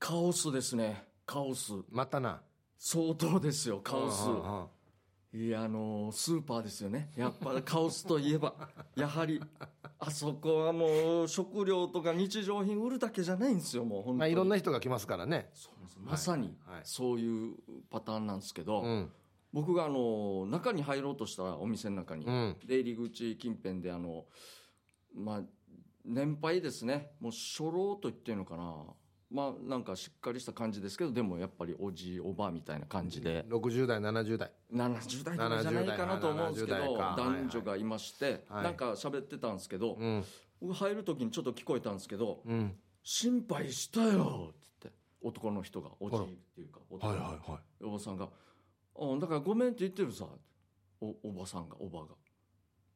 カオスですね。カオス。またな。相当ですよカオス。うんうんうん。いやあのスーパーですよね。やっぱ カオスといえば。やはりあそこはもう食料とか日常品売るだけじゃないんですよもう本当に、まあいろんな人が来ますからね。まさにはい。そういうパターンなんですけど、うん。僕があの中に入ろうとしたらお店の中に、うん。出入り口近辺であのまあ年配ですね。もう初老と言ってるのかなまあなんかしっかりした感じですけどでもやっぱりおじおばあみたいな感じで、60代70代。70代とかじゃないかなと思うんですけ70ど男女がいまして、はい。なんか喋ってたんですけど、うん。僕入る時にちょっと聞こえたんですけどうん「心配したよ」って言って男の人がおじいっていうか男のはいはい。はいおばさんが「あだからごめんって言ってるさ」おおばさんがおばが。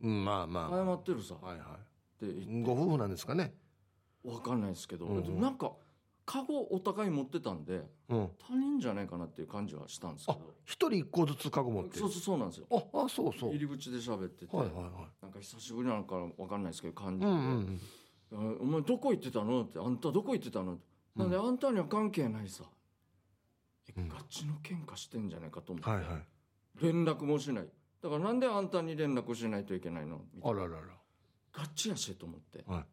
うんまあ「ま謝ってるさ」あはいはって言って。いご夫婦なんですかね。わかんないですけど、うんうん。なんかカゴお互い持ってたんでうん。他人じゃないかなっていう感じはしたんですけあど一人一個ずつカゴ持ってる。そうそうそうなんですよ。ああそうそう。入り口で喋ってて、はいはいはなんか久しぶりなのかわかんないですけど感いじで、うんうんあお前どこ行ってたの?」って「あんたどこ行ってたの?」って「なんであんたには関係ないさ」えうん。ガチの喧嘩してんじゃないかと思って、はいはい。連絡もしない。だからなんであんたに連絡しないといけないの？みたいな。あららガチやしと思って。らはい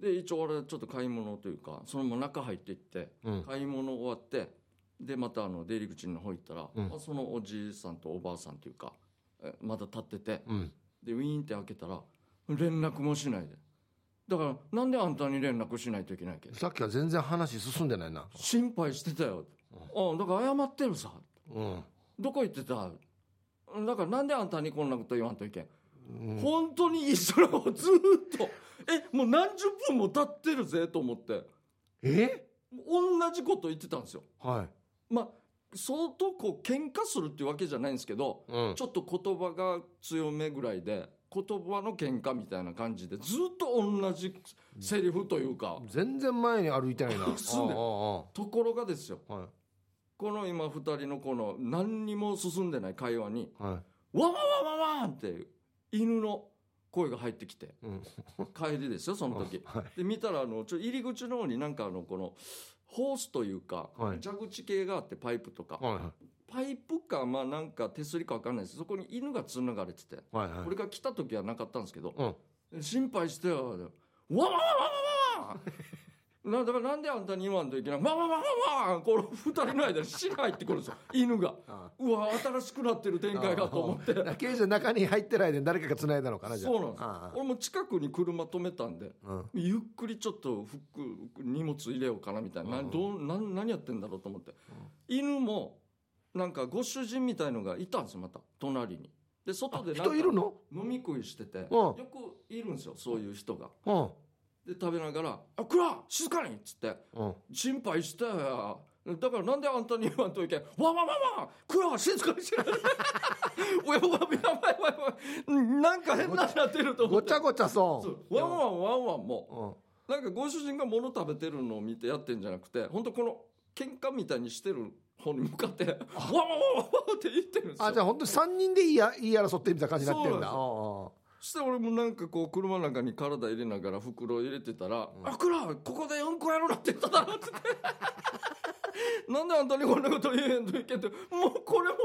で一応俺ちょっと買い物というかそのまま中入っていってうん。買い物終わってでまたあの出入り口の方行ったら、うん。まあそのおじいさんとおばあさんというかえまだ立っててうん。でウィーンって開けたら連絡もしないで。だからなんであんたに連絡しないといけないっけ？さっきは全然話進んでないな。心配してたよ、あだから謝ってるさ。うん。どこ行ってた？だからなんであんたにこんなこと言わんといけん、うん。本当に一緒のずーっとえもう何十分も経ってるぜと思って。え？同じこと言ってたんですよ。はい。まあ相当こう喧嘩するっていうわけじゃないんですけどうん。ちょっと言葉が強めぐらいで言葉の喧嘩みたいな感じでずっと同じセリフというか。全然前に歩いてないな。ところがですよ。はい。この今二人のこの何にも進んでない会話にはい。ワンワンワンワンワンって犬の声が入ってきてうん。帰りですよその時。はい。で見たらあのちょ入り口の方になんかあのこのホースというか、はい。蛇口系があってパイプとか、はいはい。パイプかまあなんか手すりか分かんないです。そこに犬がつながれてて。はいはい。これが来た時はなかったんですけどうん。心配してよワンワンワンワンワンなだからなんであんたに言わんといけない？ワンワンワンワンワンこの二人の間に死が入ってくるんですよ。犬が。あうわ新しくなってる展開がと思って。あ刑事の中に入ってる間に誰かが繋いだのかなじゃあ。そうなんです。ああ。俺も近くに車止めたんでうん。ゆっくりちょっと服荷物入れようかなみたいな、うどうなん何やってんだろうと思って、犬もなんかご主人みたいのがいたんですよまた。隣に。で外で人いるの？飲み食いしてて、うん。よくいるんですよそういう人が。うんで食べながら「あクラ静かに!」っつって。うん「心配したよだからなんであんたに言わんといけんわわわわクラ静かにしろおやばいやばいやばいやばいなんか変なになってると思って。ごちゃごちゃそそう。うワンワンワンワンも。うん。なんかご主人が物食べてるのを見てやってんじゃなくて本当この喧嘩みたいにしてる方に向かって「ワンワンワンワン」って言ってるんですよ。あじゃあ本当に三人で言いや言い争ってるみたいな感じになってるんだ。そうあそして俺もなんかこう車の中に体入れながら袋入れてたら「あくらここでうんこやろなって言っただろ」って。言ってなんであんたにこんなこと言えへんといけんってもうこれも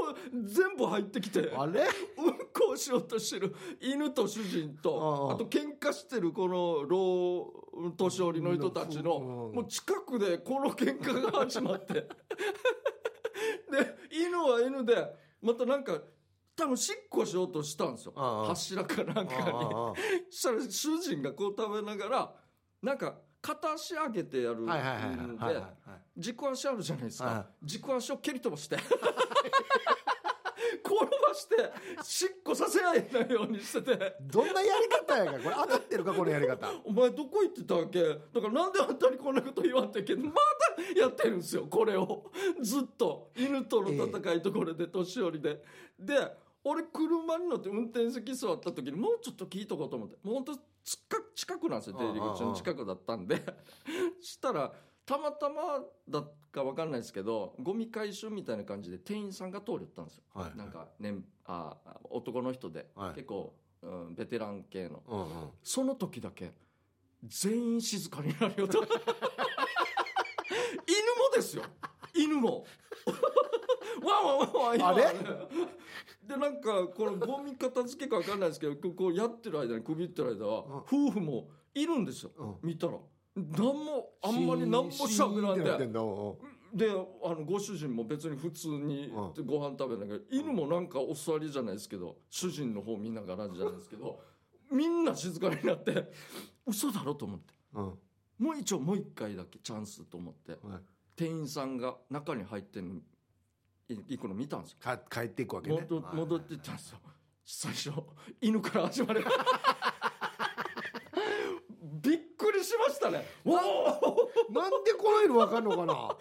全部入ってきて。ああれ？うんこをしようとしてる。犬と主人とあと喧嘩してるこの老年寄りの人たちのうん。もう近くでこの喧嘩が始まって。で犬は犬でまたなんか多分しっこしようとしたんですよ。柱かなんかに。したら主人がこう食べながらなんか片足上げてやるんあはいはいはいはい。で軸足あるじゃないですはか軸足を蹴り飛ばして。転ばしてしっこさせないようにしてて。どんなやり方やかこれ。当たってるかこのやり方。お前どこ行ってたわけ？だからなんであんたにこんなこと言わんといけん？のまだやってるんですよこれを。ずっと。犬との戦いところで年寄りで。で俺車に乗って運転席座った時にもうちょっと聞いとこうと思って。もうほんと近く近くなんですよ出入り口の近くだったんで。したらたまたまだか分かんないですけどゴミ回収みたいな感じで店員さんが通り寄ったんですよ。はい。なんか、ね、あ男の人で、はい。結構、うん、ベテラン系の。うんうん。その時だけ全員静かになるよと 犬もですよ。犬も ワンワンワンワン。今あれ？でなんかこのゴミ片付けか分かんないですけどここうやってる間に首ってる間は夫婦もいるんですようん。見たら。何もあんまり何もしゃべらんで。であのご主人も別に普通にうご飯食べながら犬もなんかお座りじゃないですけど主人の方見ながらじゃないですけどみんな静かになって嘘だろと思って。うん。もう一応もう一回だけチャンスと思って。はい。店員さんが中に入ってんのい行くの見たんですよ。か帰っていくわけね。戻はい。戻ってったんですよ。最初犬から始まる びっくりしましたね。わなんでこの犬わかんのかな？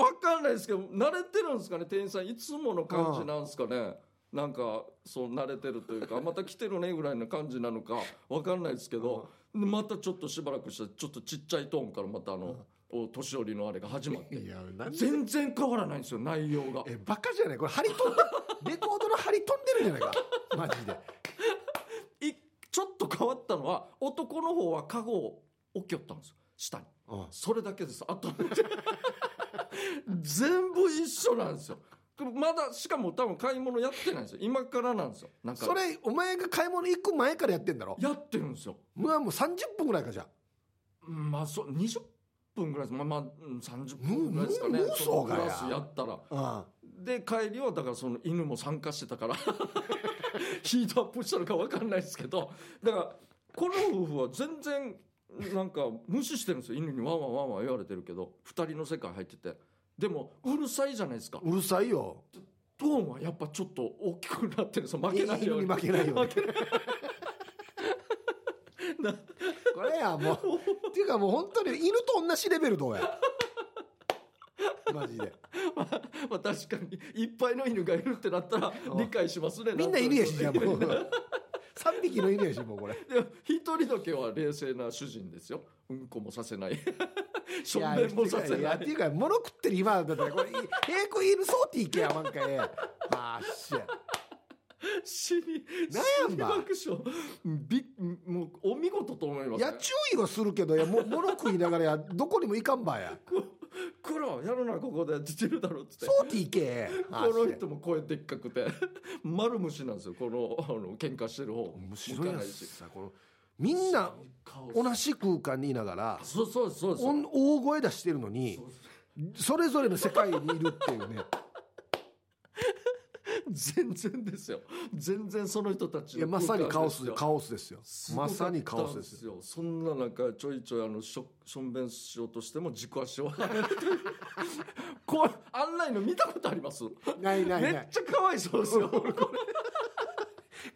わかんないですけど慣れてるんですかね店員さん。いつもの感じなんですかね。なんかそう慣れてるというかまた来てるねぐらいの感じなのかわかんないですけど。またちょっとしばらくしたらちょっとちっちゃいトーンからまたあのお年寄りのあれが始まって。いやなんで？全然変わらないんですよ内容が。えバカじゃない？これ針飛んでレコードの針飛んでるじゃないか。マジで。いちょっと変わったのは男の方はカゴを置きよったんですよ。下に。うんそれだけです。あと 全部一緒なんですよ。まだしかも多分買い物やってないんですよ。今からなんですよ。なんか。それお前が買い物行く前からやってんだろ？やってるんですよ。もうもう30分ぐらいかじゃうんまあそう20分ぐらいです。まあまあうん30分ぐらいですかね。もうそのクラスやったら。あで帰りはだからその犬も参加してたから ヒートアップしたのか分かんないですけどだからこの夫婦は全然なんか無視してるんですよ。犬にワンワンワンワン言われてるけど2人の世界入ってて。でもうるさいじゃないですか。うるさいよ。トーンはやっぱちょっと大きくなってる。んですよ負けないように負けないように。負けない。なこれやもう。っていうかもう本当に犬と同じレベルどうや。マジで。まあ、まあ確かにいっぱいの犬がいるってなったらうん。理解しますねみんな犬やしじゃあもう。なんとなく 3匹の犬やしもうこれ。で一人だけは冷静な主人ですよ。うんこもさせない。いやもさせい。やないっていうか物食ってる今だったらこれ平行犬ソーティーけやまんかえあっしゃ死になんやんば爆笑。びもうお見事と思います、ね、いや注意はするけどいやも物食いながらや どこにも行かんばや。黒やるなここでって言ってるだろっつって。ソーティーけ。この人も声でっかくて。丸虫なんですよこのあの喧嘩してる方。面白いや向かないし。つさこのみんな顔同じ空間にいながらそうそうそう大声出してるのにそれぞれの世界にいるっていうね全然ですよ。全然その人たちのいやまさにカオスカオスですよ。まさにカオスですよ。よそんな中ちょいちょいあのしょしょんべんしようとしても軸足を こう案内の見たことあります？ないないない。めっちゃかわいそうですよこれ。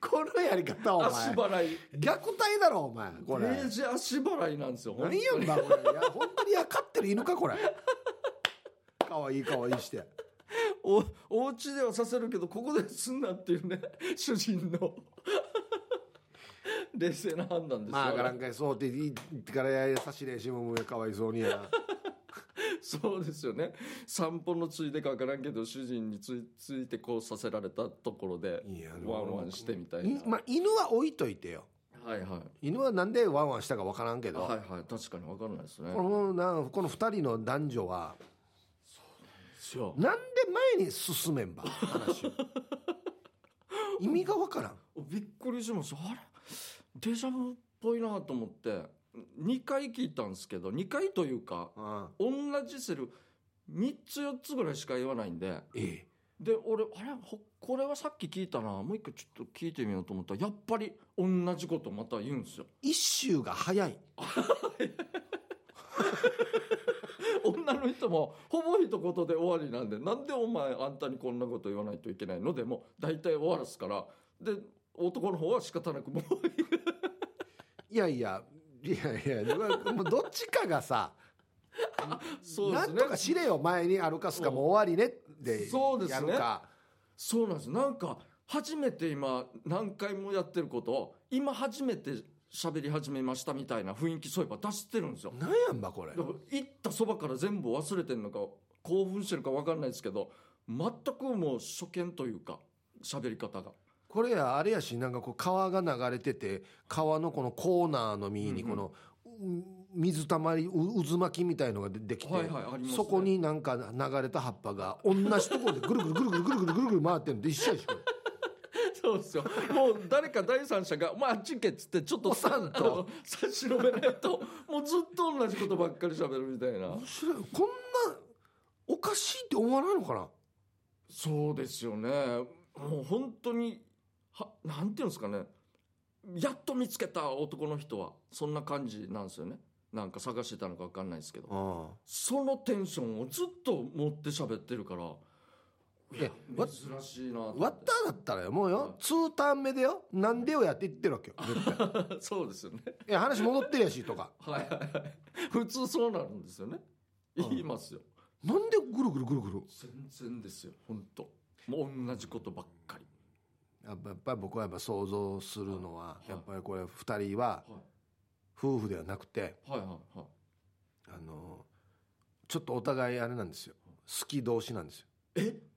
このやり方お前。足払い。虐待だろお前。これ。デージ足払いなんですよ何やんだこれ。いや本当にや飼ってる犬かこれ。かわいいかわいいしておお家ではさせるけどここですんなっていうね 主人の。冷静な判断ですよ、まあがらんかいそうって言ってからや優しいねしももやかわいそうにや。そうですよね。散歩のついでかわからんけど主人についついてこうさせられたところでワンワンしてみたいな、いまあ犬は置いといてよ。はいはい。犬はなんでワンワンしたかわからんけど、はいはい。確かにわかんないですね。このなこの二人の男女はですよ。なんで前に進めんば？話を。意味がわからん。びっくりしました。あれ？デジャブっぽいなと思って。2回聞いたんですけど2回というかうん。同じセル3つ4つぐらいしか言わないんで。ええ。で俺あれ？ほこれはさっき聞いたな。もう一回ちょっと聞いてみようと思ったらやっぱり同じことまた言うんですよ。一周が早い 女の人もほぼ一言で終わりなんでなんでお前あんたにこんなこと言わないといけないの？でも大体終わらすから。で男の方は仕方なくもういやいやいやいやもうどっちかがさそうですね。なんとかしれよ前に歩かすかもう終わりねでそうですね。やるか。そうなんです。なんか初めて今何回もやってることを今初めて喋り始めましたみたいな雰囲気そういえば出してるんですよ。なんやんばこれ。行ったそばから全部忘れてるのか興奮してるか分かんないですけど全くもう初見というか喋り方が。これやあれやしなんかこう川が流れてて川のこのコーナーの右にこの、水たまり渦巻きみたいのがでできて、はいはいね、そこになんか流れた葉っぱが同じところでぐるぐるぐるぐるぐるぐるぐる回ってるのと一緒やしょそうですよ。もう誰か第三者が「まああっち行け」っつってちょっと押さんと。差し伸べないともうずっと同じことばっかり喋るみたいな。面白い。こんなおかしいって思わないのかな？そうですよね。もう本当にはなんていうんですかね。やっと見つけた男の人はそんな感じなんですよね。なんか探してたのか分かんないですけど。あ。そのテンションをずっと持って喋ってるからいや珍しいなと思ってあわっただったらよもうよ。2ターン目でよ。なんでよやって言ってるわけよ。絶対。そうですよね。いや話戻ってるやしとか。はいはいはい。普通そうなるんですよね。うん。言いますよ。なんでぐるぐるぐるぐる？全然ですよ本当。もう同じことばっかり。やっぱやっぱり僕はやっぱ想像するのは、い。やっぱりこれ2人ははい。夫婦ではなくてはいはいはい。あのちょっとお互いあれなんですよ。好き同士なんですよ。え？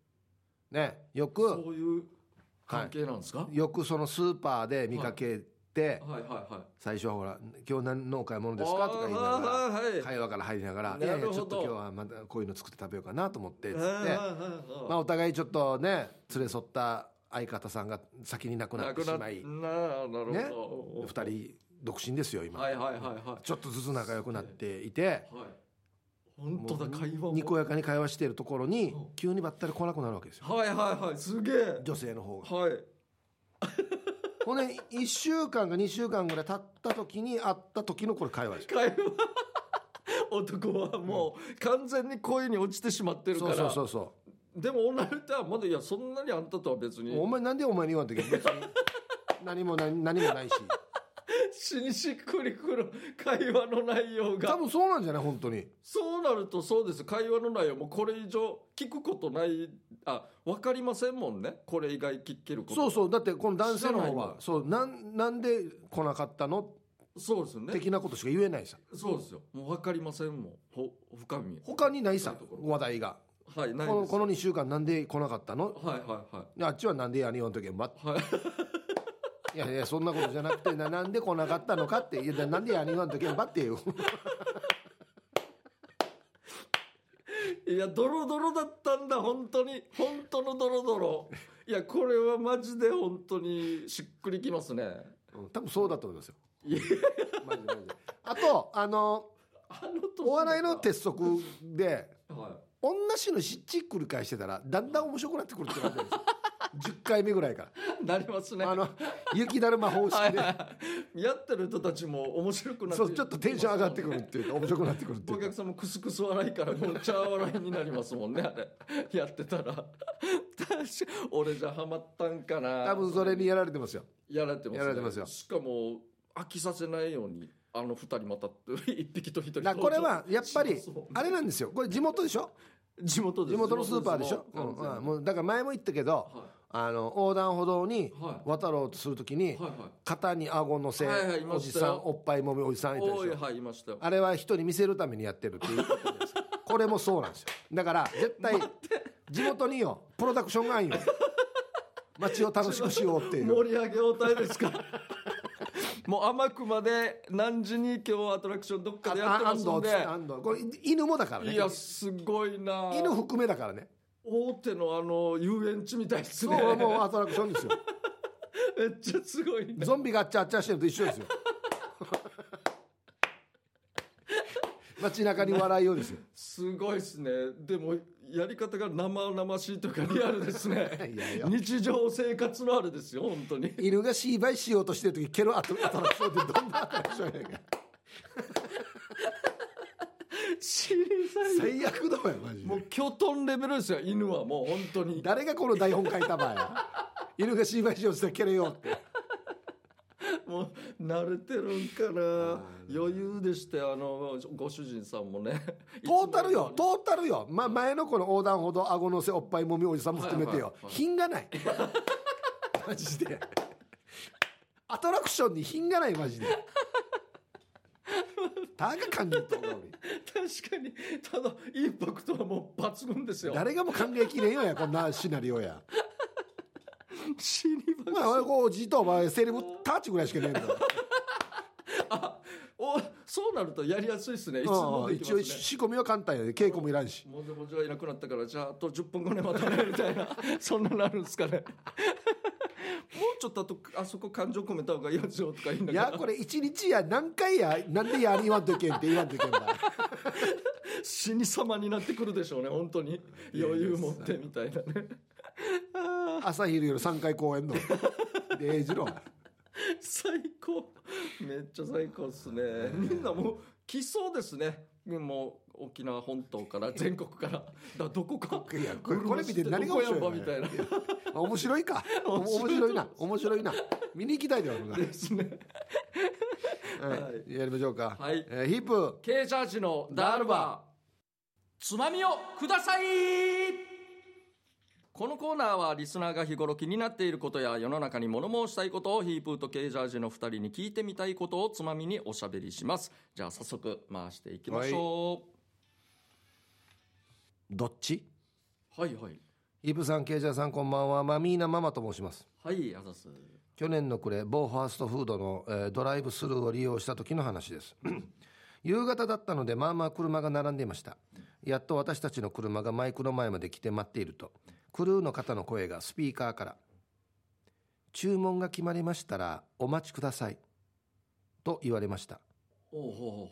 ねよく。そういう関係なんですか、よくそのスーパーで見かけて、はい、はいはい。最初はほら「今日何のお買い物ですか?」とか言いながらはいはい会話から入りながら「いやいやちょっと今日はまたこういうの作って食べようかなと思って」つって、はいはいはい。まあ、お互いちょっとね連れ添った相方さんが先に亡くなってしまい。ななねほど、2人独身ですよ今、はいはいはいはい。ちょっとずつ仲良くなっていて。はい本当だ会話もにこやかに会話しているところにうん。急にばったり来なくなるわけですよ。はいはいはいすげえ。女性の方が。はい。ほんで1週間か2週間ぐらい経った時に会った時のこれ会話ですよ。会話。男はもう完全に恋に落ちてしまってるから。そうそうそうそでも女の人はまだいやそんなにあんたとは別に。うお前なんでお前に言わんとき別に。何も何何もないし死にしっくりくる会話の内容多が分そうなんじゃない？本当に。そうなるとそうです。会話の内容もこれ以上聞くことない。あ分かりませんもんね。これ以外聞けること。そうそう。だってこの男性の方はそうなんなんで来なかったの？そうですよね。的なことしか言えないさ。そうですよ。もう分かりませんもん。ほ深み他にないさ話題が。はいないこのこの2週間なんで来なかったの？はいはいはい。あっちはなんでやねんよんとけんばはいいやいやそんなことじゃなくてななんで来なかったのかっていやなんでやねんよんとけんばっていういやドロドロだったんだ本当に。本当のドロドロ。いやこれはマジで本当にしっくりきますね。うん多分そうだと思いますよ。いや。マジでマジで。あとあのお笑いの鉄則では同じのしっちり繰り返してたらだんだん面白くなってくるって言われてるんですよ10回目ぐらいか。らいなりますね。あの雪だるま方式で。やってる人たちも面白くなって。そうちょっとテンション上がってくるっていうか面白くなってくるっていうか。お客さんもクスクス笑いからもうチャー笑いになりますもんねあれ。やってたら。俺じゃハマったんかな。多分それにやられてますよ。やられてます、ね、やられてますよ。しかも飽きさせないようにあの二人また一匹と一人これはやっぱりあれなんですよ。これ地元でしょ？地元です。地元のスーパーでしょ、うんうん。もうだから前も言ったけどはあの横断歩道にはい。渡ろうとするときに肩に顎乗せおじさんおっぱいもみおじさんいたでしょ。あれは人に見せるためにやってるっていうことですか これもそうなんですよ。だから絶対地元によプロダクションがあんよ。街を楽しくしようっていう。盛り上げ応対ですか？もう天熊で何時に今日アトラクションどっかでやってますんで。犬もだからね。いやすごいな。犬含めだからね大手のあの遊園地みたいですね。そうもうアトラクションですよ。めっちゃすごいなゾンビがあっちゃあっちゃしてると一緒ですよ。街中に笑いようですよ。すごいですね。でもやり方が生々しいというかリアルですね。いやいや。日常生活のあれですよ本当に。犬が芝居しようとしてる時蹴るアトラクションってどんなアトラクションやねんか最悪だわよマジもうでキョトンレベルですよ犬はもう本当に。誰がこの台本書いたばや 犬が芝居しようとして蹴れようって。もう慣れてるんかな余裕でしてあのご主人さんもね。トータルよトータルよ、ま、前のこの横断歩道顎のせおっぱいもみおじさんも含めてよ、品がない。マジで。アトラクションに品がないマジで。たが感じと思う確かに。ただインパクトはもう抜群ですよ。誰がもう考えきれんよやこんなシナリオや。死にままあ俺こうじとお前セレブタッチぐらいしかねえんだあおそうなるとやりやすいですね。いつもでき一応仕込みは簡単やで。稽古もいらんし。もうでもじゃあいなくなったからじゃああと10分後ねまたねみたいな。そんななるんですかね。もうちょっとあとあそこ感情込めた方がいいやつよとか言いないがら。やこれ一日や何回やなんでやり言わんといけんって言わんといけんば死に様になってくるでしょうね本当に。余裕持ってみたいなね。朝昼夜3回公演の。でええじろ最高。めっちゃ最高っすね。みんなもう来そうですね。もう沖縄本島から全国から。だどこか？いやこれこれ見て何が面白いの？どこやんばみたいな。あ面白いか。お面面白いな。面白いな見に行きたいではな。ですね。はいやりましょうか、はい。えーヒップ。ケージャージのダールバー。つまみをください。このコーナーはリスナーが日頃気になっていることや世の中に物申したいことをヒープーとケージャージの2人に聞いてみたいことをつまみにおしゃべりします。じゃあ早速回していきましょどっち？うはいはい。イブさんケイジャーさんこんばんは。マミーナママと申します。はいあざす去年の暮れ某ファーストフードの、えードライブスルーを利用した時の話です。夕方だったのでまあまあ車が並んでいました。やっと私たちの車がマイクの前まで来て待っているとクルーの方の声がスピーカーから「注文が決まりましたらお待ちください」と言われました。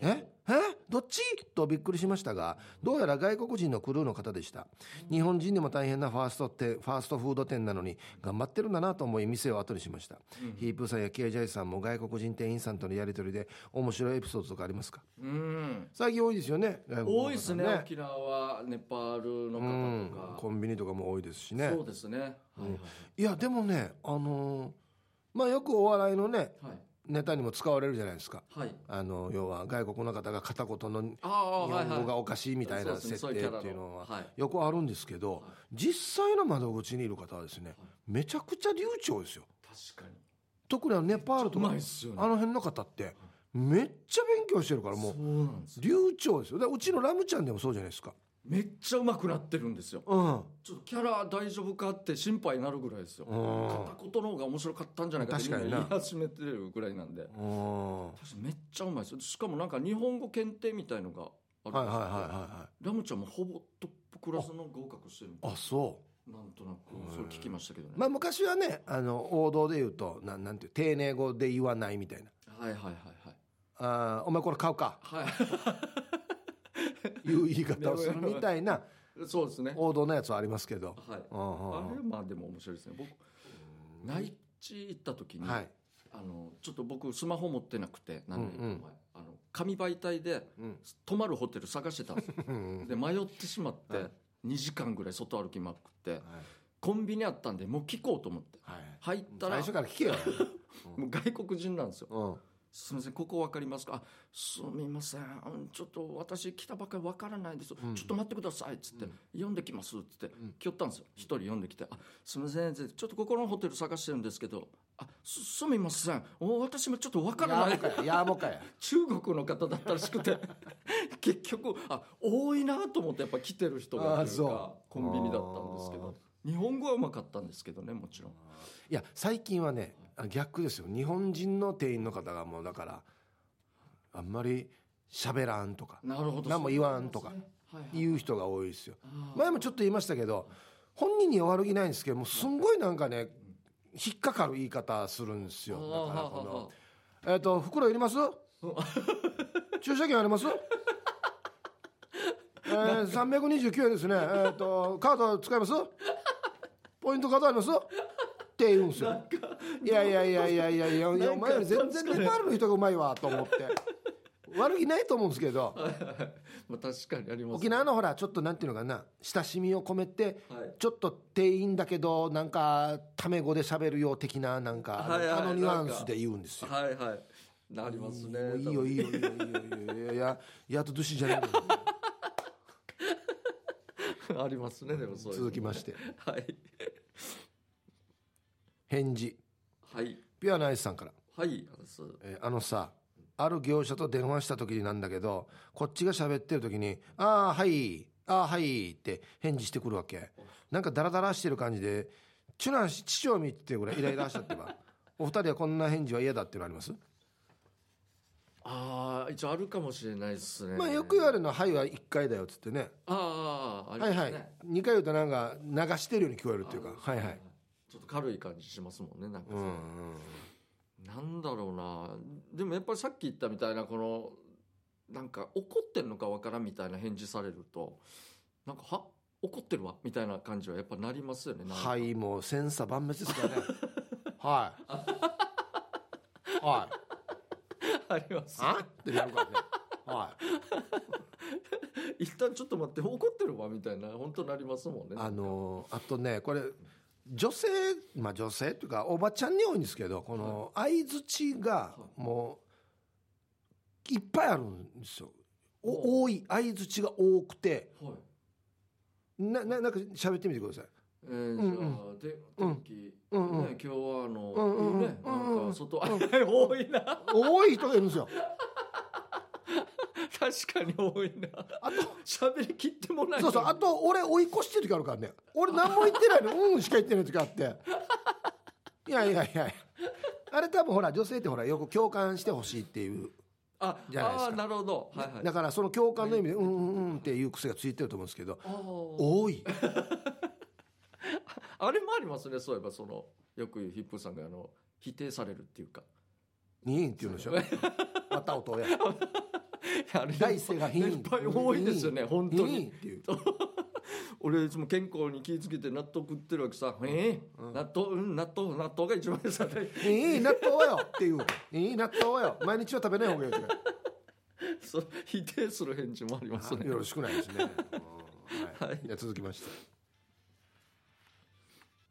え？え？どっち？とびっくりしましたがどうやら外国人のクルーの方でした。日本人でも大変なファースト店ファーストフード店なのに頑張ってるんだなと思い店を後にしました、ヒープーさんやケイジャイさんも外国人店員さんとのやり取りで面白いエピソードとかありますか？うん。最近多いですよね。外国の方多いですね。沖縄はネパールのうん方とか、コンビニとかも多いですしね。そうですね、はいはい。いやでもねあのーまあよくお笑いのねはいネタにも使われるじゃないですか。はい。あの要は外国の方が片言の日本語がおかしいみたいな設定っていうのはそういうキャラの。はい。よくあるんですけど実際の窓口にいる方はですねめちゃくちゃ流暢ですよ。確かに。特にネパールとうかあの辺の方ってめっちゃ勉強してるからもう流暢ですよ。うちのラムちゃんでもそうじゃないですかめっちゃうまくなってるんですよ。うん。ちょっとキャラ大丈夫かって心配になるぐらいですよ。うん。片言の方が面白かったんじゃないかって言い始めてるぐらいなんで。うん。確かにめっちゃうまいですよ。しかもなんか日本語検定みたいのがあるんですよはいはいはいはラムちゃんもほぼトップクラスの合格してるみたいいあそう。なんとなくそれ聞きましたけどね、まあ昔はねあの王道で言うとなんなんていう丁寧語で言わないみたいな。はいはいはいあーお前これ買うか。はい。はいう言い方をするみたいないそうですね。王道のやつはありますけど。はい。あれはまあでも面白いですね。僕内地行った時に、はい。あのちょっと僕スマホ持ってなくて何年か前、うんうん。あの紙媒体でうん。泊まるホテル探してたんですで迷ってしまって、はい。2時間ぐらい外歩きまくってはい。コンビニあったんでもう聞こうと思って。はい。入ったら最初から聞けよ。もう外国人なんですよ。うんすみませんここわかりますか？あすみません。うんちょっと私来たばっかりわからないです、ん。ちょっと待ってくださいっつって、うん。読んできますっつって、ん。来よったんですよ。一人読んできて。あすみませんちょっとここのホテル探してるんですけど。あすすみません。お私もちょっとわからない。かややもかや。中国の方だったらしくて。結局あ多いなと思ってやっぱ来てる人がコンビニだったんですけど日本語はうまかったんですけどねもちろん。いや最近はねあ逆ですよ。日本人の店員の方がもうだからあんまり喋らんとかなるほど何も言わんとか言う人が多いですよ。前もちょっと言いましたけど本人には悪気ないんですけどもうすんごいなんかね引っかかる言い方するんですよ。だからこの「えっ、と袋いります？駐車券あります? 」えー、329円ですね。えっ、とカード使います？ポイントカードあります？って言うんですよ。いやいやいやいやいやいやいやお前より全然ネパールの人がうまいわと思って。悪気ないと思うんですけど。まあ確かにあります沖縄のほらちょっとなんていうのかな親しみを込めてはい。ちょっと店員だけどなんかタメ語で喋るよ的ななんかはいはいあのニュアンスで言うんですよ。はいはい。なりますねいいよいいよいいよいいよいいよ。いややっと寿司じゃないの ありますねでもそういうの続きまして。はい。返事。はい。ピュアなアイスさんから、はいあそうえーあのさある業者と電話した時になんだけどこっちが喋ってる時に「ああはいああはい」って返事してくるわけ。なんかダラダラしてる感じで「チュナン父を見てぐらいイライラしちゃってば。お二人はこんな返事は嫌だっていうのあります？ああ一応あるかもしれないですね。まあよく言われるのは「はい」は1回だよっつってね。ああああありはいはい。ますね2回言うとなんか流してるように聞こえるっていうか。あはいはい。ちょっと軽い感じしますもんねなんかうんうんなんだろうな。でもやっぱりさっき言ったみたいなこのなんか怒ってんのかわからんみたいな返事されるとなんかは？怒ってるわみたいな感じはやっぱなりますよねはいもう千差万別ですからね。はい。はいあります。あ？ってなるからね。はい。一旦ちょっと待って怒ってるわみたいな。本当なりますもんね。あのあとねこれ女性まあ女性っていうかおばちゃんに多いんですけどこの相づちがもういっぱいあるんですよ。お多い相づちが多くて。はい。なななんか喋ってみてくださいえー、うんじゃあ、で天気、うんうん。ね、今日はあの、うんうんうんね、うんうん。なんか外、あ多いな。多い人がいるんですよ。確かに多いな。あと喋りきってもない。そうそうあと俺追い越してる時あるからね。俺何も言ってないの うんしか言ってない時あって。いやいやいやあれ多分ほら女性ってほらよく共感してほしいっていうあ、じゃないですか。なるほど。はいはい。だからその共感の意味でうんうんうんっていう癖がついてると思うんですけど多い あれもありますね。そういえば、その、よくヒップーさんが、あの、否定されるっていうか。にーんって言うんでしょ？また音や。あれ第一声がいっぱい多いですよね。本当に。っていう。俺いつも健康に気ぃつけて納豆食ってるわけさ。ええ納豆、うん、納豆、納豆が一番さ。いい納豆よっていう。いい納豆よ。毎日は食べない方がいいよそう否定する返事もありますね。よろしくないですね、うん。はい、じゃあ続きまして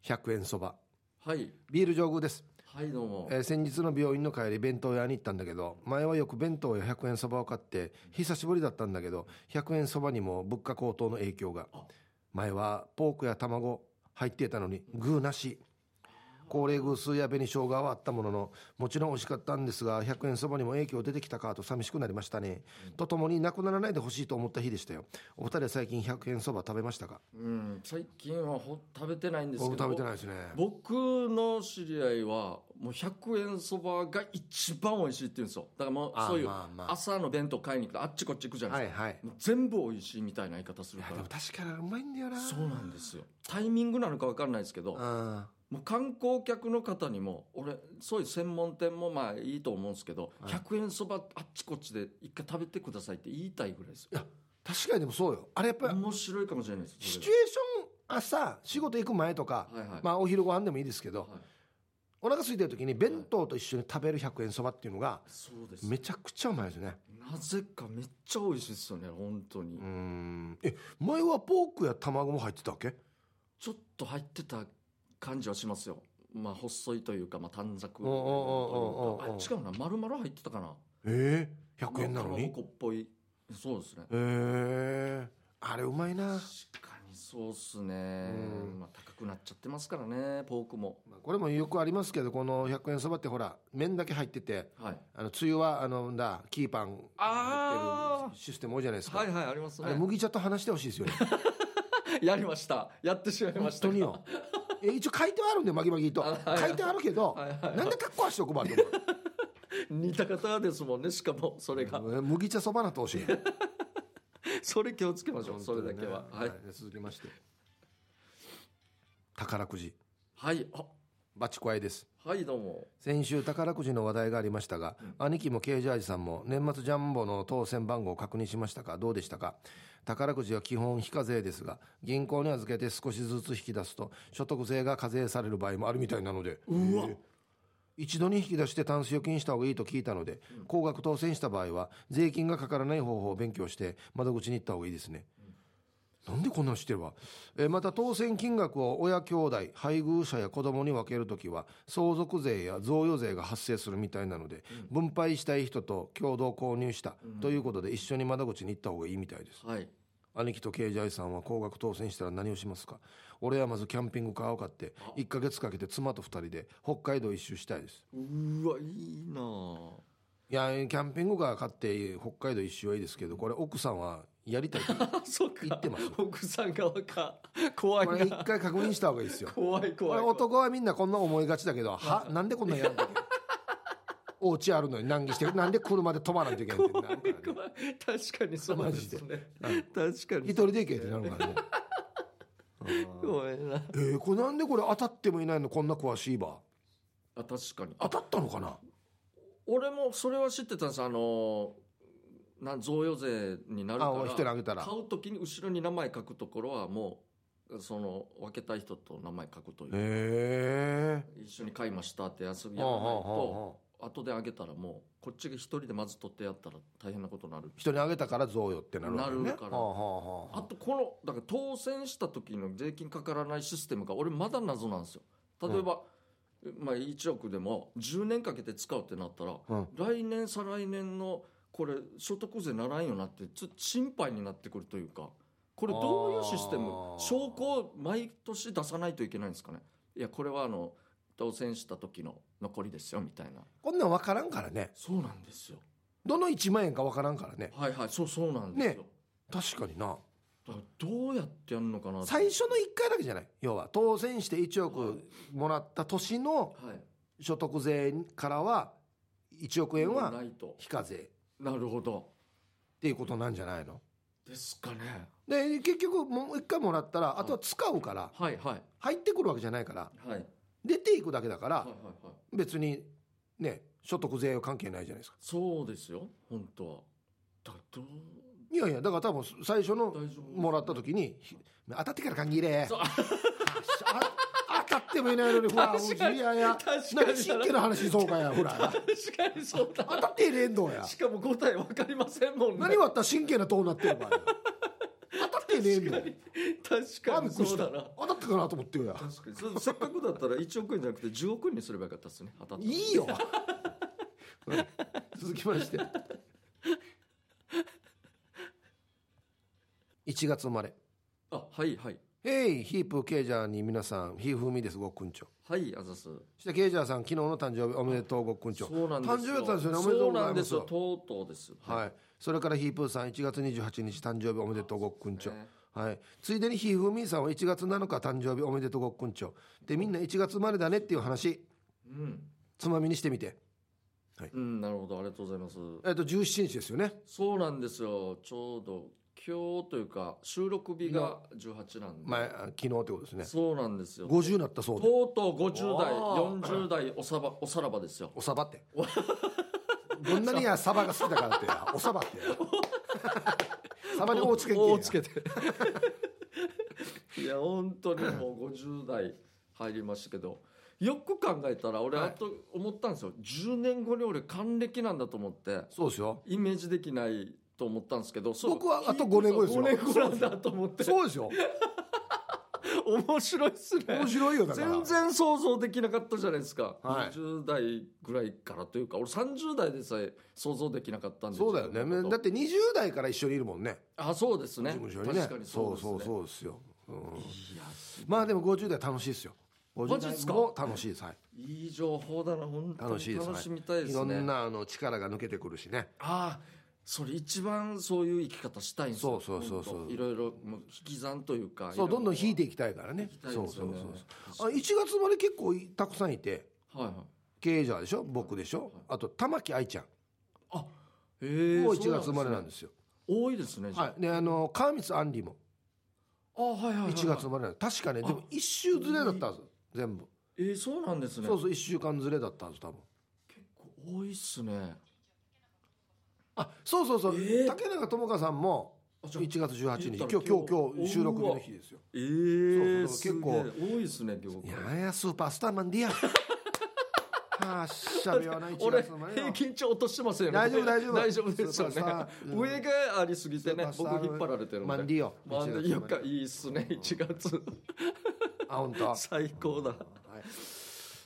100円そば。はい。ビール上宮です、はい、どうも。えー先日の病院の帰り弁当屋に行ったんだけど前はよく弁当や100円そばを買って久しぶりだったんだけど100円そばにも物価高騰の影響が。前はポークや卵入っていたのにグーなし高齢グースや紅生姜はあったもののもちろん美味しかったんですが100円そばにも影響出てきたかと寂しくなりましたね、とともになくならないでほしいと思った日でしたよお二人は最近100円そば食べましたかうん、最近はほ食べてないんですけ僕。食べてないですね僕の知り合いはもう100円そばが一番美味しいって言うんですよだからもうそういう朝の弁当買いに行くとあっちこっち行くじゃないですか、はいはい全部美味しいみたいな言い方するからでも確かにうまいんだよなそうなんですよタイミングなのか分かんないですけどあもう観光客の方にも俺そういう専門店もまあいいと思うんですけど、はい。100円そばあっちこっちで一回食べてくださいって言いたいぐらいですよ。いや確かにでもそうよ。あれやっぱり面白いかもしれないです。シチュエーション朝仕事行く前とか、はいはい。まあお昼ご飯でもいいですけど、はい。お腹空いてる時に弁当と一緒に食べる100円そばっていうのがそうです。めちゃくちゃうまいですね。なぜかめっちゃ美味しいですよね本当に、うーん。え前はポークや卵も入ってたわけ？ちょっと入ってた感じはしますよ。まあ細いというか、まあ、短冊というか。あ違うな。丸々入ってたかな。ええ100円なのに？っぽい。そうですね。ええあれうまいな、確かにそうっすね、うん。まあ、高くなっちゃってますからねポークも。まあこれもよくありますけどこの100円そばってほら麺だけ入っててはい。あのつゆはあのだキーパン入ってるシステム多いじゃないですか、はいはいありますね。麦茶と話してほしいですよね。やりました。やってしまいま本した。当によ。え一応書いてはあるんでマギマギと。書い。てあるけどはいはい。はいなんで格好はしておくばと思 似た方ですもんねしかもそれが、う麦茶そばなとしい それ気をつけましょうそれだけは。はい。い続きまして。宝くじ。はい。あバチコアイです。はいどうも。先週宝くじの話題がありましたが、兄貴もケージャージさんも年末ジャンボの当選番号を確認しましたか？どうでしたか？宝くじは基本非課税ですが銀行に預けて少しずつ引き出すと所得税が課税される場合もあるみたいなので。うわ。えー一度に引き出してタンス預金した方がいいと聞いたので、高額当選した場合は税金がかからない方法を勉強して窓口に行った方がいいですね、なんでこんなの知ってるわ、えーまた当選金額を親兄弟配偶者や子供に分けるときは相続税や贈与税が発生するみたいなので、分配したい人と共同購入した、ということで一緒に窓口に行った方がいいみたいです。はい。兄貴とケイジャイさんは高額当選したら何をしますか？俺はまずキャンピングカーを買って1ヶ月かけて妻と2人で北海道一周したいです。うわいいなあいやキャンピングカー買って北海道一周はいいですけどこれ奥さんはやりたいってあそうか。言ってます奥さん側か。怖いこれ一な回確認した方がいいですよ。怖いこれ怖い。男はみんなこんな思いがちだけどは なんでこんなんやるんだお家あるのに難儀してなんで車で止まらないといけないってなる。からね確かにそうですね。うん。確かに一人で行けってなるからね。う ん怖いな。えー、これなんでこれ当たってもいないの？こんな詳しいばあ確かに。当たったのかな？俺もそれは知ってたんです。あのなん贈与税になるから人あげたら。買う時に後ろに名前書くところはもうその分けたい人と名前書くという、へえ。一緒に買いましたってやらないとあ後であげたらもうこっちが一人でまず取ってやったら大変なことになる。人にあげたから贈与ってなるわけね。なるから。はあとこのだから当選した時の税金かからないシステムが俺まだ謎なんですよ。例えば、まあ、1億でも10年かけて使うってなったら、うん。来年再来年のこれ所得税ならんよなってちょっと心配になってくるというかこれどういうシステム？証拠を毎年出さないといけないんですかね？いやこれはあの当選した時の残りですよみたいな。こんなん分からんからね。そうなんですよ。どの1万円か分からんからね。はいはいそうそうなんですよ、ね。確かにな。どうやってやるのかな最初の1回だけじゃない？要は当選して1億もらった年のはい。所得税からは1億円はないと。非課税なるほど。っていうことなんじゃないの？ですかね。で結局もう1回もらったらあとは使うからはいはい。入ってくるわけじゃないからはい。出ていくだけだからはいはいはい。別にね所得税は関係ないじゃないですか。そうですよ。本当は。だどういやいやだから多分最初のもらった時にひ当たってから限れ。そう。あ当たってもいないのにほら確かにいやいや確かに。なんか真剣な話しそうかやほら。確かにそうだ。当たってねえんどうや。しかも答え分かりませんもんね。何割ったら真剣なとうなってる場合当たってねえん確かにあびっくりしたそうだな。当たったかなと思ってよ。や確かに。そうせっかくだったら1億円じゃなくて10億円にすればよかったですね当たったいいよ。うん続きまして。1月生まれ。あはいはいへいヒープケイジャーに皆さんひふみですごっくんちょ。はいあざす。そしてケイジャーさん昨日の誕生日おめでとうごっくんちょ。そうなんですよ。誕生日だったんですよねおめでとうございます。そうなんですよ。とうとうですはい、それからヒープーさん1月28日誕生日おめでとうごっくんちょ、ねはい、ついでにひふみさんは1月7日誕生日おめでとうごっくんちょ。でみんな1月生まれだねっていう話。うん。つまみにしてみて。うんなるほど。ありがとうございます。えっと17日ですよね。そうなんですよ。ちょうど今日というか収録日が18なんで、前あ昨日ってことですね。そうなんですよ。50になったそうで。とうとう50代おー。40代おさばおさらばですよ。おさばって。どんなにやサバが好きだからってや。おさばってや。サバに大つけんけ大つけていや本当にもう50代入りましたけどよく考えたら俺はい。あと思ったんですよ、10年後に俺還暦なんだと思って。そうですよ。イメージできないと思ったんですけど僕はあと5年後ですよ。5年後なんだと思って。そうですよ。面白いっすね。面白いよだから。全然想像できなかったじゃないですか、はい。20代ぐらいからというか俺30代でさえ想像できなかったんでそうだよね。だって20代から一緒にいるもんね。あそうですね。事務所にね。確かにそそううですね。そうそうですよ、うん、いやまあでも50代楽しいですよ。50代マジっす楽しいです。はい。いい情報だな。本当に楽しいです。楽しみたいですね、いろんなあの力が抜けてくるしね。ああそれ一番そういう生き方したいんですよ。そうそうそうそう。いろいろもう引き算というかそうどんどん引いていいきたいからね。ね。そうそうそうあ1月まで結構いたくさんいて。はいはい。経営者でしょ？僕でしょ？あと玉木愛ちゃん。あへえもう1月生まれなんですすよ。多いですねはい。であの川光杏里も。あはいはいはいはい。1月生まれなん確かねでも1週ずれだったはず。全部。えー、そうなんですね。そうそう1週間ずれだったはず多分。結構多いっすねあそうそうそう、えー。竹中智香さんもあじゃあ1月18日。今言ったら日今日。今今日日収録日の日ですよ。ええそうそう結構。多いですね業い界やいやスーパースターマンでや はあしゃべはない1俺平均値落としてますよね。大丈夫大丈夫。大丈夫ですよね。スーパースター。うん。上がありすぎてねスーパースター僕引っ張られてるんで。マンディよマンディ1よかいいっすね1月。あ本当。最高だ。はい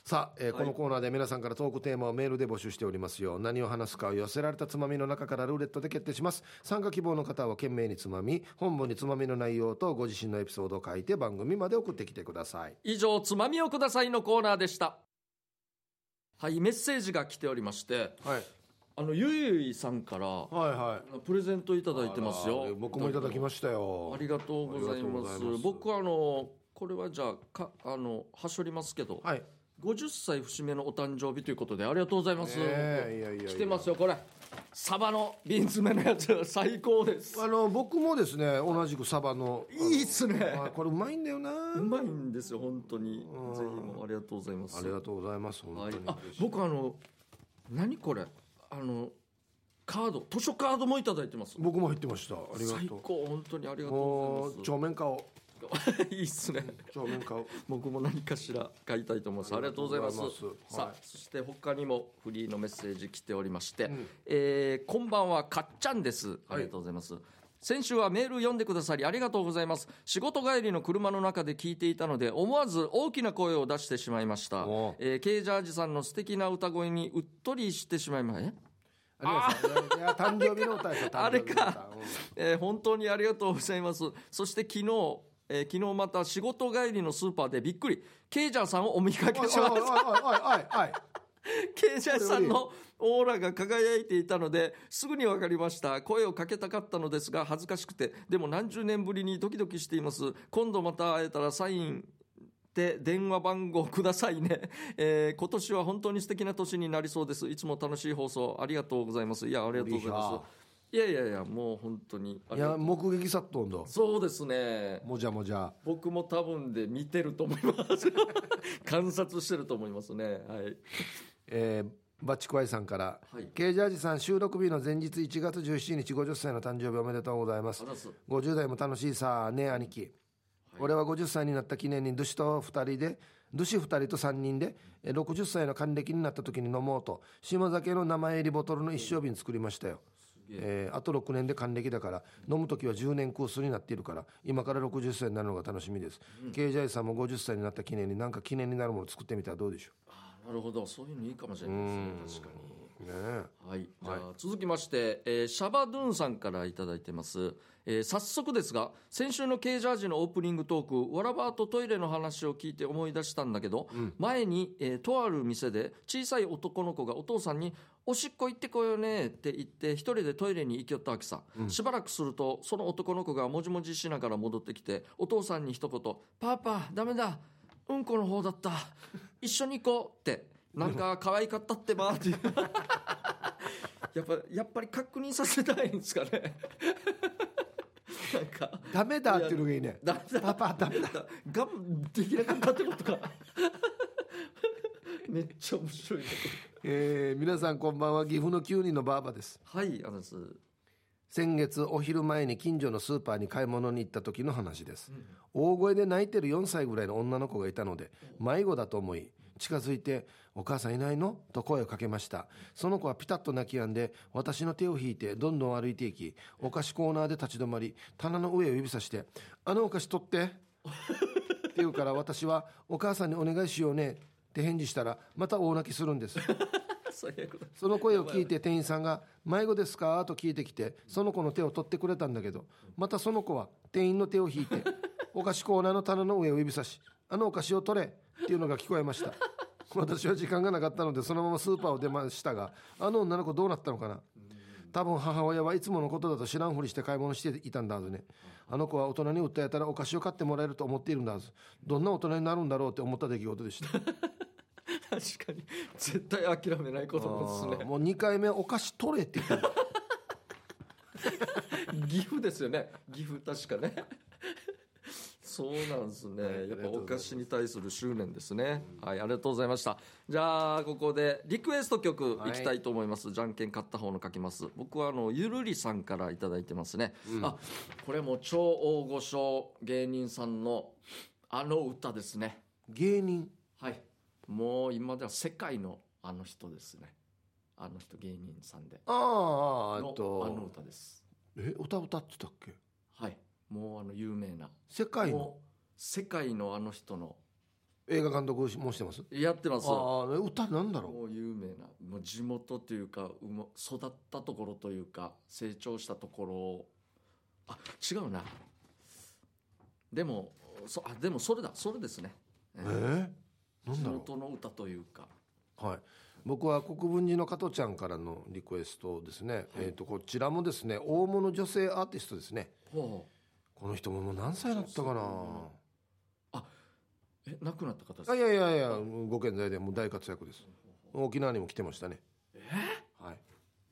さあ、えーはい。このコーナーで皆さんからトークテーマをメールで募集しておりますよ。何を話すかを寄せられたつまみの中からルーレットで決定します。参加希望の方は懸命につまみ本文につまみの内容とご自身のエピソードを書いて番組まで送ってきてください。以上つまみをくださいのコーナーでした。はいメッセージが来ておりましてはい。あのゆいゆいさんからはいはい。プレゼントいただいてますよ。僕もいただきましたよ。ありがとうございます。ます。僕はあのこれはじゃあかあのはしょりますけど、はい50歳節目のお誕生日ということでありがとうございます、ねえいやいやいや。来てますよこれ。サバの瓶詰めのやつ。最高です。あの僕もですね同じくサバの。いいっすね。あこれうまいんだよな。うまいんですよ本当に。ぜひもうありがとうございます。ありがとうございます本当に、はい。あ僕あの何これ？あのカード。図書カードもいただいてます。僕も入ってました。ありが最と高本当にありがうとうございます。帳面顔 いいっすね。帳面顔僕も何かしら書いたいと思います。ありがとうございます。ありがとうございさあ、はい。そして他にもフリーのメッセージ来ておりまして、ん。えーこんばんはかっちゃんです。ありがとうございます、先週はメール読んでくださりありがとうございます。仕事帰りの車の中で聞いていたので思わず大きな声を出してしまいました。えー、ケイジャージさんの素敵な歌声にうっとりしてしまいまえ？ありがとう いや誕生日の歌ですよあれか誕生日の歌。うん。えー本当にありがとうございます。そして昨日、えー昨日また仕事帰りのスーパーでびっくり。ケイジャーさんをお見かけしました。ケイジャーさんのオーラが輝いていたのですぐに分かりました。声をかけたかったのですが恥ずかしくて。でも何十年ぶりにドキドキしています。今度また会えたらサインで電話番号くださいね、えー今年は本当に素敵な年になりそうです。いつも楽しい放送ありがとうございます。いやありがとうございますいやいやいやもう本当にあいや目撃殺到んだ。そうですね。もじゃもじゃ。僕も多分で見てると思います。観察してると思いますね。はい。えーバチコアイさんから、はい。ケイジャージさん収録日の前日1月17日50歳の誕生日おめでとうございます。あざっす50代も楽しいさね兄貴、俺は50歳になった記念にドゥシと2人でドゥシ2人と3人でえー60歳の還暦になった時に飲もうと島酒の生入りボトルの一升瓶作りましたよえ。ーあと6年で還暦だから飲む時は10年コースになっているから今から60歳になるのが楽しみです、ケイジャージさんも50歳になった記念になんか記念になるもの作ってみたらどうでしょあなるほど。そういうのいいかもしれないですね。確かに。うねえ。はい、じゃあ続きまして、えーシャバドゥンさんからいただいてます、えー早速ですが先週のケージャージのオープニングトークわらばとトイレの話を聞いて思い出したんだけど、前に、えーとある店で小さい男の子がお父さんに「おしっこ行ってこようね」って言って一人でトイレに行きよったわけさ、しばらくするとその男の子がもじもじしながら戻ってきてお父さんに一言「パパダメだ。うんこの方だった。一緒に行こう」って。なんか可愛かったってばって やっぱやっぱり確認させたいんですかね。なんか。ダメだっていうのがいいね。だだ。パパダメだ。がんできなかったってことか。めっちゃ面白いねえー皆さんこんばんは岐阜の9人のばあばです。はいあのす。先月お昼前に近所のスーパーに買い物に行った時の話です、大声で泣いてる4歳ぐらいの女の子がいたので迷子だと思い近づいて「お母さんいないの?」と声をかけました。その子はピタッと泣き止んで私の手を引いてどんどん歩いていきお菓子コーナーで立ち止まり棚の上を指さして「あのお菓子取って」って言うから私は「お母さんにお願いしようね」って返事したらまた大泣きするんです。その声を聞いて店員さんが「迷子ですか?」と聞いてきてその子の手を取ってくれたんだけどまたその子は店員の手を引いて お菓子コーナーの棚の上を指さし「あのお菓子を取れ」っていうのが聞こえました。私は時間がなかったのでそのままスーパーを出ましたがあの女の子どうなったのかな？多分母親はいつものことだと知らんふりして買い物していたんだはずね。あの子は大人に訴えたらお菓子を買ってもらえると思っているんだはず。どんな大人になるんだろうって思った出来事でした確かに。絶対諦めないことですね。もう2回目お菓子取れって 岐阜ですよね。岐阜確かね。そうなんですね、やっぱお菓子に対する執念ですね、はいありがとうございました。じゃあここでリクエスト曲い。きたいと思います、じゃんけん勝った方の書きます。僕はあのゆるりさんからいただいてますね、あこれもう超大御所芸人さんのあの歌ですね。芸人？はいもう今では世界のあの人ですね。あの人芸人さんで。あああのと。あの歌です。え歌歌ってたっけ？はい。もうあの有名な。世界の？世界のあの人の。映画監督もしてます？やってます。ああ歌なんだろもう有名な。もう地元というか育ったところというか成長したところを。あ違うな。でもそあでもそれだ。それですね、うえ。ー、地元の歌というか。うはい。僕は国分寺の加トちゃんからのリクエストですね、えっ、とこちらもですね大物女性アーティストですね。ほこの人ももう何歳だったかな。え亡くなった方ですあいやいやいやご健在でもう大活躍です。沖縄にも来てましたね。はい。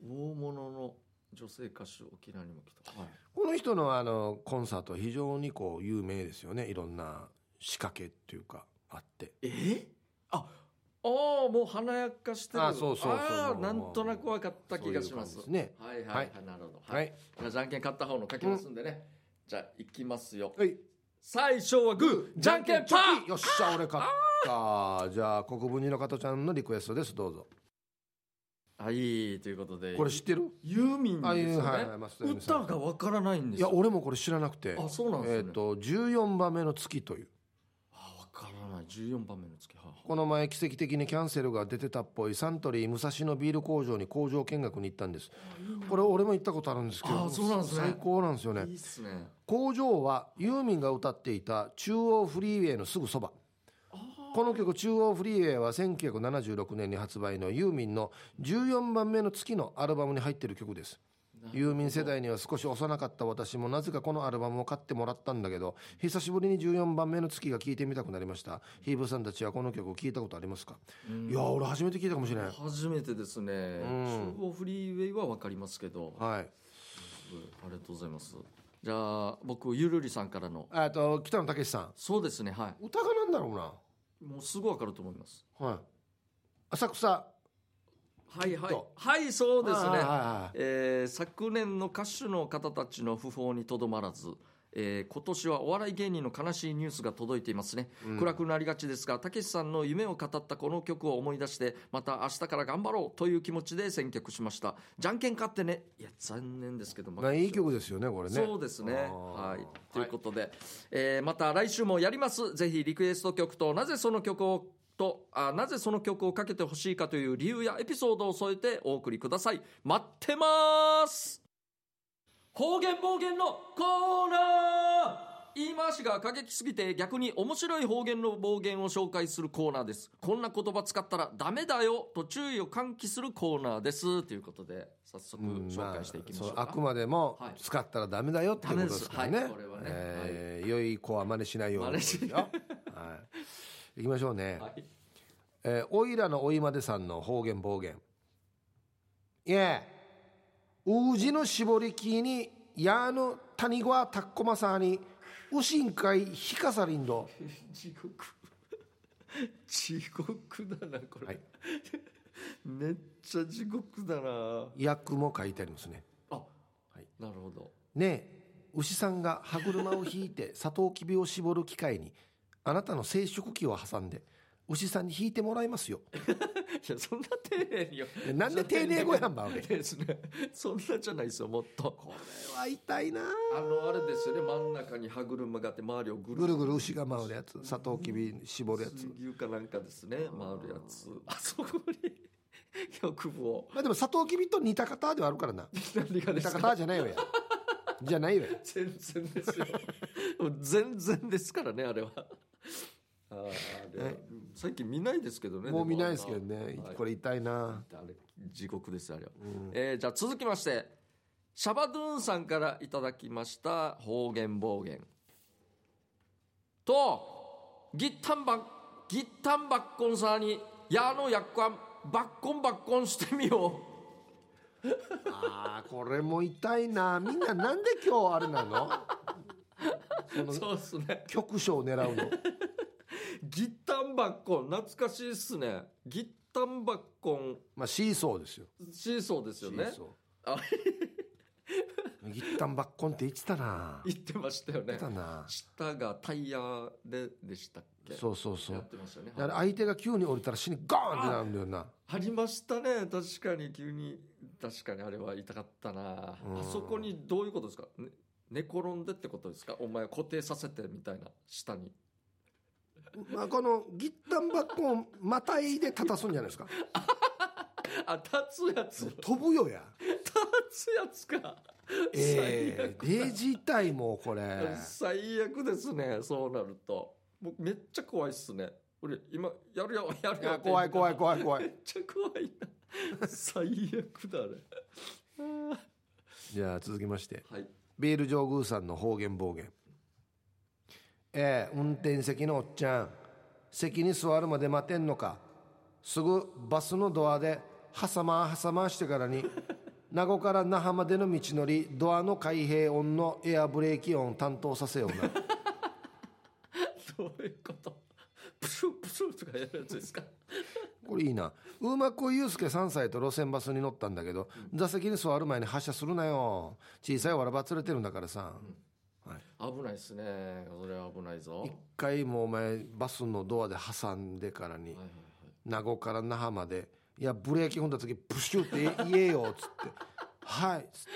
大物の女性歌手沖縄にも来た、はい、この人のあのコンサートは非常にこう有名ですよね。いろんな仕掛けっていうかあって。え？あああもう華やかしてる。あそうそうそう。あーなんとなく分かった気がします。そういはいはい、ははい。い、なるほど。はい。じゃあじゃんけん勝った方の書きますんでね、じゃあいきますよ。はい。最初はグーじゃんけんパー！よっしゃ俺勝った。じゃあ国分寺の加トちゃんのリクエストです。どうぞ。はいということで。これ知ってる？ユーミンですよね、はいはい歌がわからないんですよ。いや俺もこれ知らなくて。あそうなんですね。えっ、と14番目の月という14番目の月はこの前奇跡的にキャンセルが出てたっぽいサントリー武蔵野ビール工場に工場見学に行ったんです。これ俺も行ったことあるんですけど。最高なんですよね。ね工場はユーミンが歌っていた中央フリーウェイのすぐそば。この曲「中央フリーウェイ」は1976年に発売のユーミンの14番目の月のアルバムに入っている曲ですユーミン世代には少し幼かった私もなぜかこのアルバムを買ってもらったんだけど久しぶりに14番目の月が聴いてみたくなりました。ヒーブさんたちはこの曲を聴いたことありますか、いや俺初めて聞いたかもしれない初めてですね、ん。中央フリーウェイはわかりますけど、はい。ありがとうございます。じゃあ僕ゆるりさんからの。あと北野武さん。そうですねは歌がなんだろういもうすぐわかると思います。なはい。浅草はいはい。と。はいそうですね、はいはいはいえー昨年の歌手の方たちの訃報にとどまらず、えー今年はお笑い芸人の悲しいニュースが届いていますね、暗くなりがちですがたけしさんの夢を語ったこの曲を思い出してまた明日から頑張ろうという気持ちで選曲しました。じゃんけん勝ってね。いや残念ですけどまあいい曲ですよねこれね。そうですね。はい。ということで、えーまた来週もやります。ぜひリクエスト曲と、なぜその曲を、とあなぜその曲をかけてほしいかという理由やエピソードを添えてお送りください。待ってます。方言暴言のコーナー。言い回しが過激すぎて逆に面白い方言の暴言を紹介するコーナーです。こんな言葉使ったらダメだよと注意を喚起するコーナーです。ということで早速うん紹介していきましょうか、あ、あくまでもはい。使ったらダメだよっていうことですからね。はいこれはねえー良い子は真似しないように。真似しないい。行きましょうね。はいえーおいらのおいまでさんの方言暴言。いえ、うじの絞り機に、やの谷川たっこまさに、うしんかいひかさりんど。地獄地獄だなこれ、はいめっちゃ地獄だな訳も書いてありますね。あ、いなるほどねえ牛さんが歯車を引いてサトウキビを絞る機械にあなたの生殖器を挟んで牛さんに引いてもらいますよ。いやそんな丁寧によ。えなんで丁寧語やんば俺こですね。そんなじゃないですよもっと。れは痛いな。あのあれですよね。真ん中に歯車があって周りをぐるぐるぐる牛が回るやつ。サトウキビ絞るやつ。水牛かなんかですね。回るやつ。あそこに局部を。まあでもサトウキビと似た方ではあるからな。似た何がですか？方じゃないわや。じゃないわや。全然ですよ。全然ですからねあれはあれははい最近見ないですけどねも。う見ないですけどね。はい。これ痛いな。あれ地獄ですあれは、えーじゃあ続きましてシャバドゥーンさんからいただきました方言暴言。とギッタンバッギッタンバッコンさんにやのやっバッコンバッコンしてみよあーこれも痛いな。みんななんで今日あれなの？そうっすね。局所を狙うの。ギッタンバッコン懐かしいっすね。ギッタンバッコン。まあシーソーですよ。シーソーですよね。シーソあー ギッタンバッコンって言ってたな。言ってましたよね。言ってたな。下がタイヤででしたっけ？そうそうそう。やってましたよね。だから相手が急に降りたら死にガーンってなるんだよなありましたね。確かに急に。確かにあれは痛かったな。うん。あそこにどういうことですか、ね、寝転んでってことですか？お前固定させてみたいな下に。まあこのギッタンバッコンまたいで立たすんじゃないですか。あ立つやつ。立飛ぶよや。つやつか。ええデジ体もこれ。最悪ですねそうなると。もうめっちゃ怖いっすね。俺今やるよやるいよや怖い怖いい怖い怖い。めっちゃ怖いな。最悪だあれじゃあ続きまして。はいビール上宮さんの方言暴言。ええ運転席のおっちゃん席に座るまで待てんのか。すぐバスのドアで挟ま挟ましてからに 名護から那覇までの道のりドアの開閉音のエアブレーキ音担当させような。どういうこと？プシュプシュとかやるやつですか？これいいな。うまく祐介3歳と路線バスに乗ったんだけど、座席に座る前に発車するなよ。小さいわらば連れてるんだからさ、危ないですね。それは危ないぞ。一回もうお前バスのドアで挟んでからに、はいはいはい。名護から那覇まで「いやブレーキ踏んだ時プシュって言えよ」っつって「はい」っつって。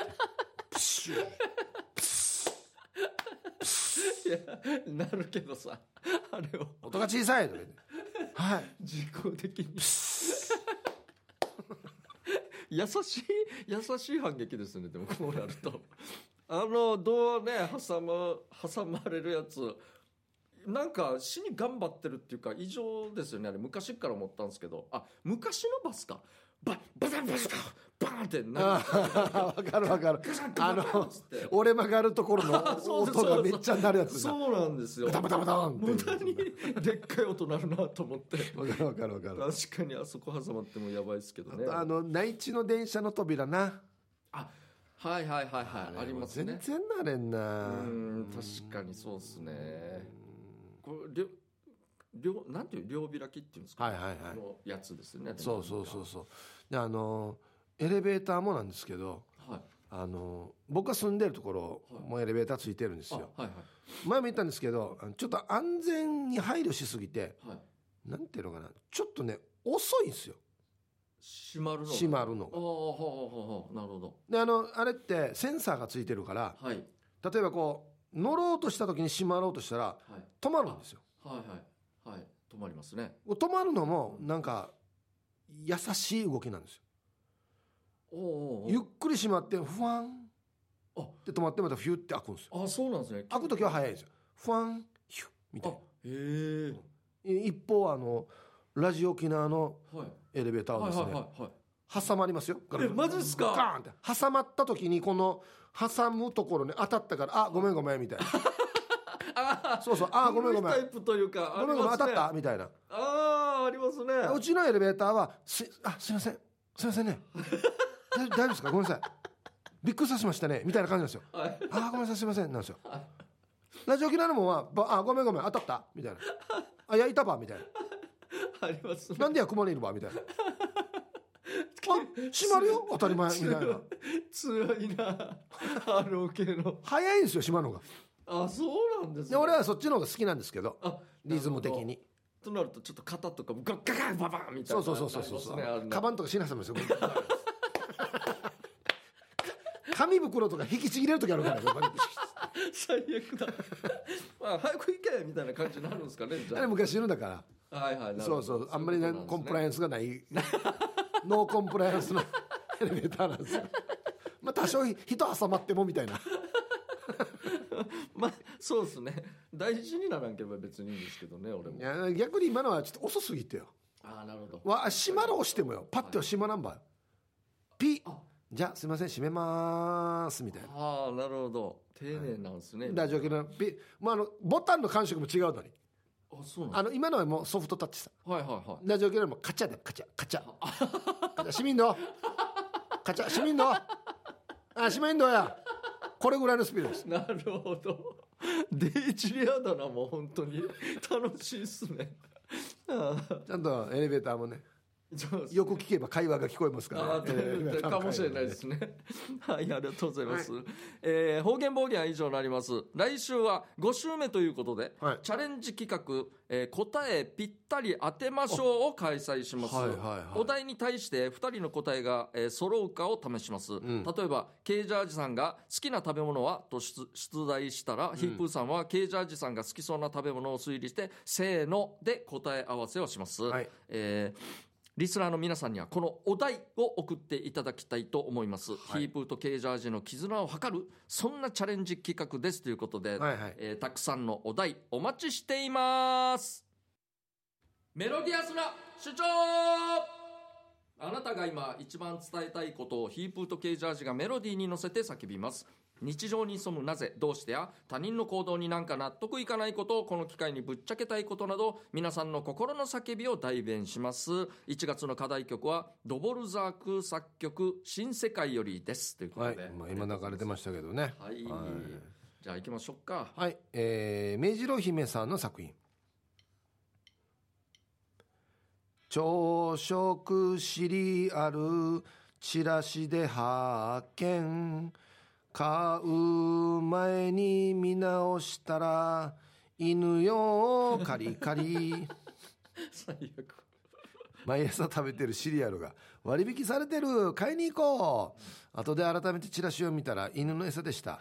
プシュいやなるけどさあれを。音が小さいとか言って「はい。自己的に。優しい優しい反撃ですねでもこうなると。あのドアね挟む挟まれるやつ。なんか死に頑張ってるっていうか異常ですよねあれ。昔から思ったんですけど。あ昔のバスかバッバタンバタンバーンってなあーわかる わかる。あの折れ曲がるところの音がめっちゃ鳴るやつだそうなんですよ。バタバタバタン無駄にでっかい音鳴るなと思って。わかるわかるわかる。確かにあそこ挟まってもやばいですけどね。あの内地の電車の扉な。あはいはいはいはい。ありますね。全然なれんうなん確かにそうですね。これ両両なんていう両開きっていうんですか、はいはいはい。のやつですねそうそうそうそう。であのエレベーターもなんですけどはい。あの僕が住んでるところはい。もエレベーターついてるんですあよはい。前も言ったんですけどちょっと安全に配慮しすぎてはい。はいなんていうのかなちょっとね遅いんですよ。閉まるの閉まるのああほうほうほうほうなるほど。であのあれってセンサーがついてるからはい。例えばこう乗ろうとした時に閉まろうとしたらはい。止まるんですよ。はいはいはい。止まりますね。止まるのもなんか優しい動きなんですよ。おうおうゆっくり閉まってふわん。あ。で止まってまたフュって開くんですよ。あそうなんですね。開く時は早いんですよ。ふわんヒュッみたあいへえ。な一方あのラジオ沖縄のはい。エレベーターははいですね、はいはいはい挟まりますよ。えマジっすか？ガーンって。挟まった時にこの挟むところに当たったからあごめんごめんみたいなあそうそう。あごめんごめん。タイプというかごめんごめん当たった？みたいな。ああありますね。うちのエレベーターはすあすいません。すいませんね。大大丈夫ですか？ごめんなさい。びっくりさせましたね。みたいな感じなんですよ。はい。あごめんなさいすいません。なんですよ。ラジオ沖縄のもんはばあごめんごめん。当たった？みたいな。あいやいたば？みたいな。ありますね。なんでや雲にいるば？みたいな。あ閉まるよ？当たり前みたいな。辛いな。ROK の。早いんですよ閉まるのがあそうなんですね。で俺はそっちの方が好きなんですけどあリズム的に。となるとちょっと肩とかもガッガッガッババンみたいなそうそうそうそうそう。ねカバンとかしなさいますよ紙袋とか引きちぎれる時あるからね 最悪だ。まあ早く行けみたいな感じになるんですかねじゃあ。れ昔のだから。あはいはいそうそう。あんまりねコンプラインアンスがない。ノーコンプライアンスのエレベーターなんですよ。まあ多少人挟まってもみたいな まあそうですね。大事にならんければ別にいいんですけどね俺も。いや逆に今のはちょっと遅すぎてよ。ああなるほど。わ閉まろうしてもよ。パッては閉まらんばよ。ピあ。じゃあすいません閉めますみたいな。ああなるほど。丁寧なんですね、ラジオ系のピ、まあ、あのボタンの感触も違うのに。あそうなんあの今のはもうソフトタッチさ。はいはいはい。ラジオ系のもカチャでカチャ。カチャ。カチャ市民の。カチャ。市民の。あ市民のやこれぐらいのスピードです。なるほど。デイジレアだなもう本当に。楽しいっすね。ちゃんとエレベーターもねよく聞けば会話が聞こえますから、あね、かもしれないですね。はい、ありがとうございます。えー方言暴言は以上になります。来週は5週目ということで、はいチャレンジ企画、えー答えぴったり当てましょうを開催します。はいはいはいお題に対して2人の答えが、えー揃うかを試します。ん例えば、ケージャージさんが好きな食べ物はと出出題したら、ヒップーさんはケージャージさんが好きそうな食べ物を推理して、せーので答え合わせをします。はいえーリスナーの皆さんにはこのお題を送っていただきたいと思います、ヒープーとケージャージの絆を図るそんなチャレンジ企画ですということで、はいはい。えーたくさんのお題お待ちしています。メロディアスな主張。あなたが今一番伝えたいことをヒープーとケージャージがメロディーに乗せて叫びます日常に潜むなぜどうしてや他人の行動になんか納得いかないことをこの機会にぶっちゃけたいことなど皆さんの心の叫びを代弁します。1月の課題曲はドボルザーク作曲「新世界より」です。ということはい。で、、まあ、今流れてましたけどね。はい、はい。じゃあ行きましょうか。はい、えー、目白姫さんの作品。朝食シリアルチラシで発見買う前に見直したら犬よカリカリ。最悪毎朝食べてるシリアルが割引されてる。買いに行こう。後で改めてチラシを見たら犬の餌でした。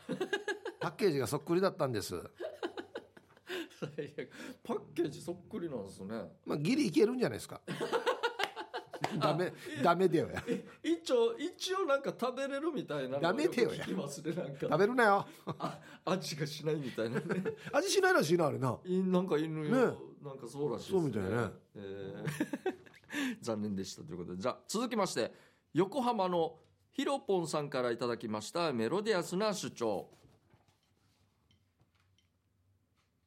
パッケージがそっくりだったんです。最悪。パッケージそっくりなんですね。まあギリいけるんじゃないですか ダメダメだよや。一応一応なんか食べれるみたいなのダメだよ聞きますねなん食かべるなよ。あ味がしないみたいなね。味しないらしいなあれな。いなんか犬よ、ね。なんかそうらしいですそうみたいね。えー。残念でしたということで。じゃあ続きまして横浜のヒロポンさんからいただきましたメロディアスな主張。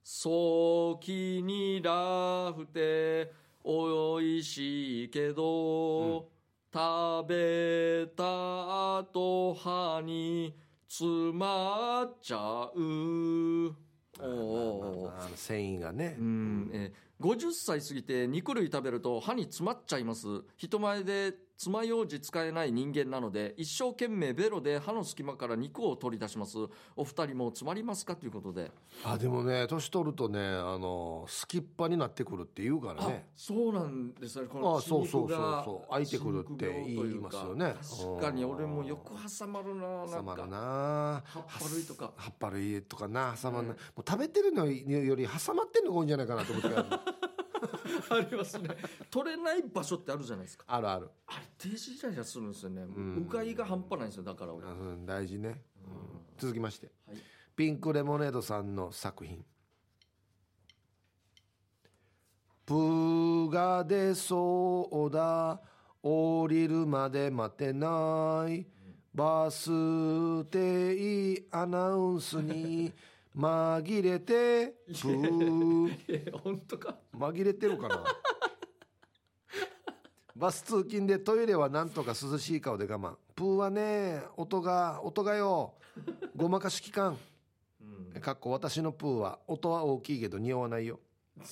早期にラフておいしいけど、食べた後歯に詰まっちゃう。お繊維がねうん、えー50歳過ぎて肉類食べると歯に詰まっちゃいます人前で爪楊枝使えない人間なので一生懸命ベロで歯の隙間から肉を取り出します。お二人も詰まりますか？ということで、あでもね年取るとねあのすきっぱになってくるって言うからね。あそうなんですね。このあそうそうそうそう。開いてくるって言いますよね。確かに。俺もよく挟まるななんか。挟まるな。葉っぱ類とか。葉っぱ類とかな挟まんな。もう食べてるのより挟まってんのが多いんじゃないかなと思って ありますね。取れない場所ってあるじゃないですか。あるある、あれ停止イライラするんですよね、ん。うがいが半端ないんですよだから俺、うん、大事ね、うん。続きまして。はい。ピンクレモネードさんの作品「プーが出そうだ。降りるまで待てない」バス停アナウンスに紛れてプー。え本当か？紛れてるかな？バス通勤でトイレはなんとか涼しい顔で我慢。プーはね音が音がよ。ごまかし期間うん。かっこ私のプーは音は大きいけど匂わないよ。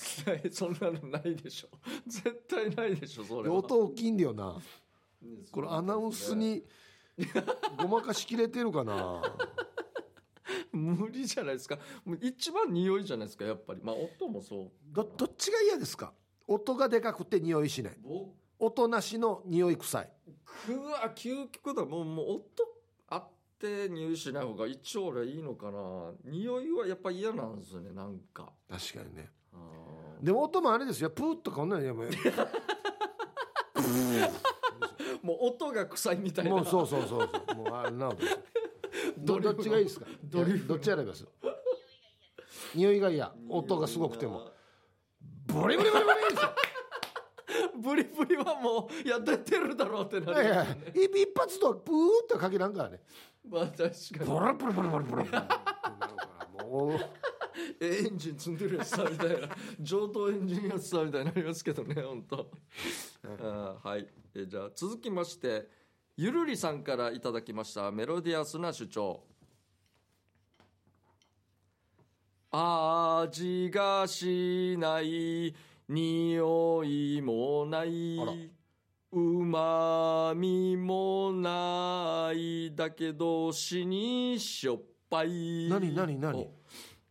そんなのないでしょ。絶対ないでしょそれは。音大きいんだよな。ね。これアナウンスにごまかしきれてるかな？無理じゃないですか。もう一番匂いじゃないですかやっぱり。まあ音もそう。どどっちが嫌ですか？音がでかくて匂いしない。僕？音なしの匂い臭い。は究極だ。もうもう音あって匂いしない方が一応俺はいいのかな。匂いはやっぱ嫌なんですよねなんか。確かにね。あでも音もあれですよ。プーとかこんなのやめー もう音が臭いみたいな。もうそうそうそうそう。もうあれなわけですよどどっちがいいですか？どっち選びます？匂いが嫌音がすごくても。ブリブリブリブリですよブリブリはもうや出てるだろうってないりやいや一一発とプーってかけなんからねまあ確かにブラブラブラブラブラブラってなるからもうえエンジン積んでるやつさみたいな上等エンジンやつさみたいになりますけどね本当はいえじゃあ続きましてゆるりさんからいただきましたメロディアスな主張。味がしない匂いもない。うまみもないだけど死にしょっぱい。何何何？お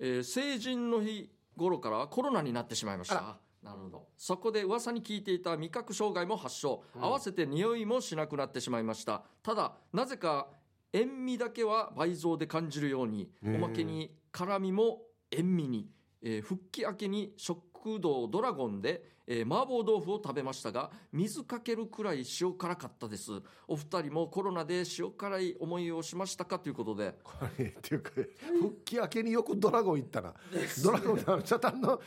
えー成人の日頃からコロナになってしまいましあたなるほど。そこで噂に聞いていた味覚障害も発症、うん。合わせて匂いもしなくなってしまいました。ただなぜか塩味だけは倍増で感じるようにおまけに辛みも塩味に、えー復帰明けに食堂ドラゴンで、えー麻婆豆腐を食べましたが水かけるくらい塩辛かったです。お二人もコロナで塩辛い思いをしましたかということで。これっていうか復帰明けによくドラゴン行ったな。ドラゴンの茶炭の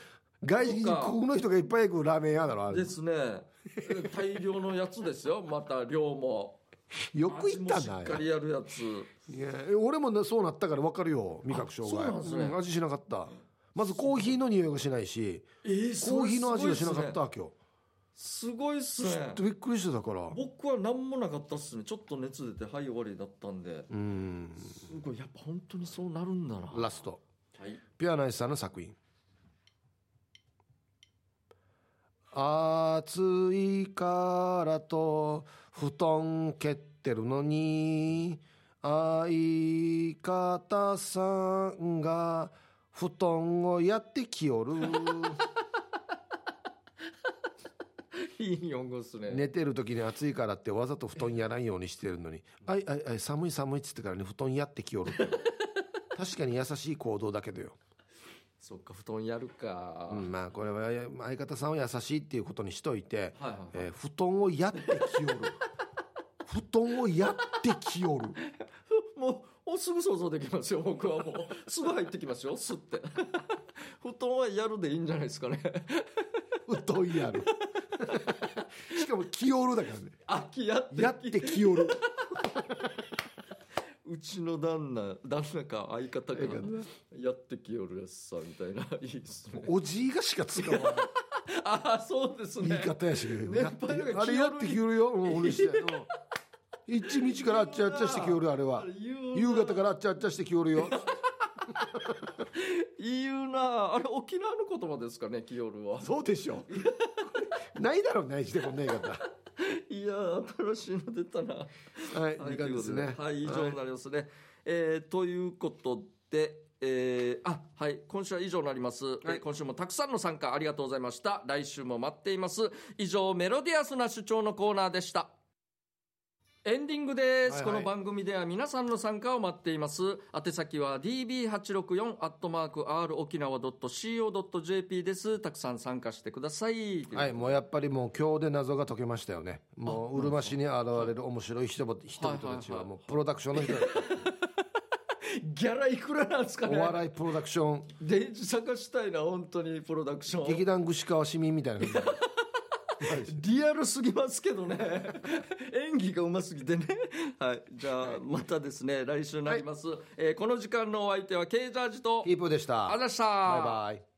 外人国の人がいっぱい行くラーメン屋だろあれ。ですね。大量のやつですよ。また量も。よく言ったなしっかりや。るやつ。いや俺もねそうなったから分かるよ味覚障害。あそうなんですね。うん味しなかった。まずコーヒーの匂いがしないしえーコーヒーの味がしなかった今日。すごいっすね。びっくりしてたから。僕は何もなかったっすね。ちょっと熱出てはい終わりだったんで。うん。すごいやっぱ本当にそうなるんだな。はラスト。い。ピュアナイスさんの作品暑いからと布団蹴ってるのに相方さんが布団をやってきよる。いい日本語っすね。寝てる時に暑いからってわざと布団やらんようにしてるのに「あいあいあい寒い寒い」っつってからね布団やってきよる確かに優しい行動だけどよそっか布団やるか、うん、まあこれはや相方さんは優しいっていうことにしといて、はいはいはい。えー布団をやってきよる。布団をやってきよる。もうすぐ想像できますよ僕はもう。すぐ入ってきますよすって。布団はやるでいいんじゃないですかね。布団やる。しかもきよるだからね。あきやってやってきよる。うちの旦那旦那か相方がやってきよるやつさみたいな いいですね。おじいがしか使わない ああそうですね。言い方やし、やって熱波があれやってきよるよ。うん俺して。うん。一日からあっちゃあっちゃしてきよるあれは。夕方からあっちゃあっちゃしてきよるよ。言うなあれ沖縄の言葉ですかねキヨルは。そうでしょ。ないだろうないしてこんな言い方。いやー新しいの出たな。はい時間ですね。はい、以上になりますね。えーということで、えーあ、はい、今週は以上になります、えー今週もたくさんの参加ありがとうございました。来週も待っています。以上、メロディアスな主張のコーナーでした。エンディングです、はいはい。この番組では皆さんの参加を待っています。宛先は db864 アットマーク r 沖縄 .co.jp です。たくさん参加してください。はい、もうやっぱりもう今日で謎が解けましたよね。もうう。るま市に現れる面白い人々人々たちはもうプロダクションの人だギャラいくらなんですかおね笑いプロダクション。デイジ探したいな本当にプロダクション。劇団串川市民みたいな リアルすぎますけどね。演技がうますぎてね。はい。じゃあまたですね。来週になります、えーこの時間のお相手はケイジャージとキープでした。ありがとうございました。バイバイ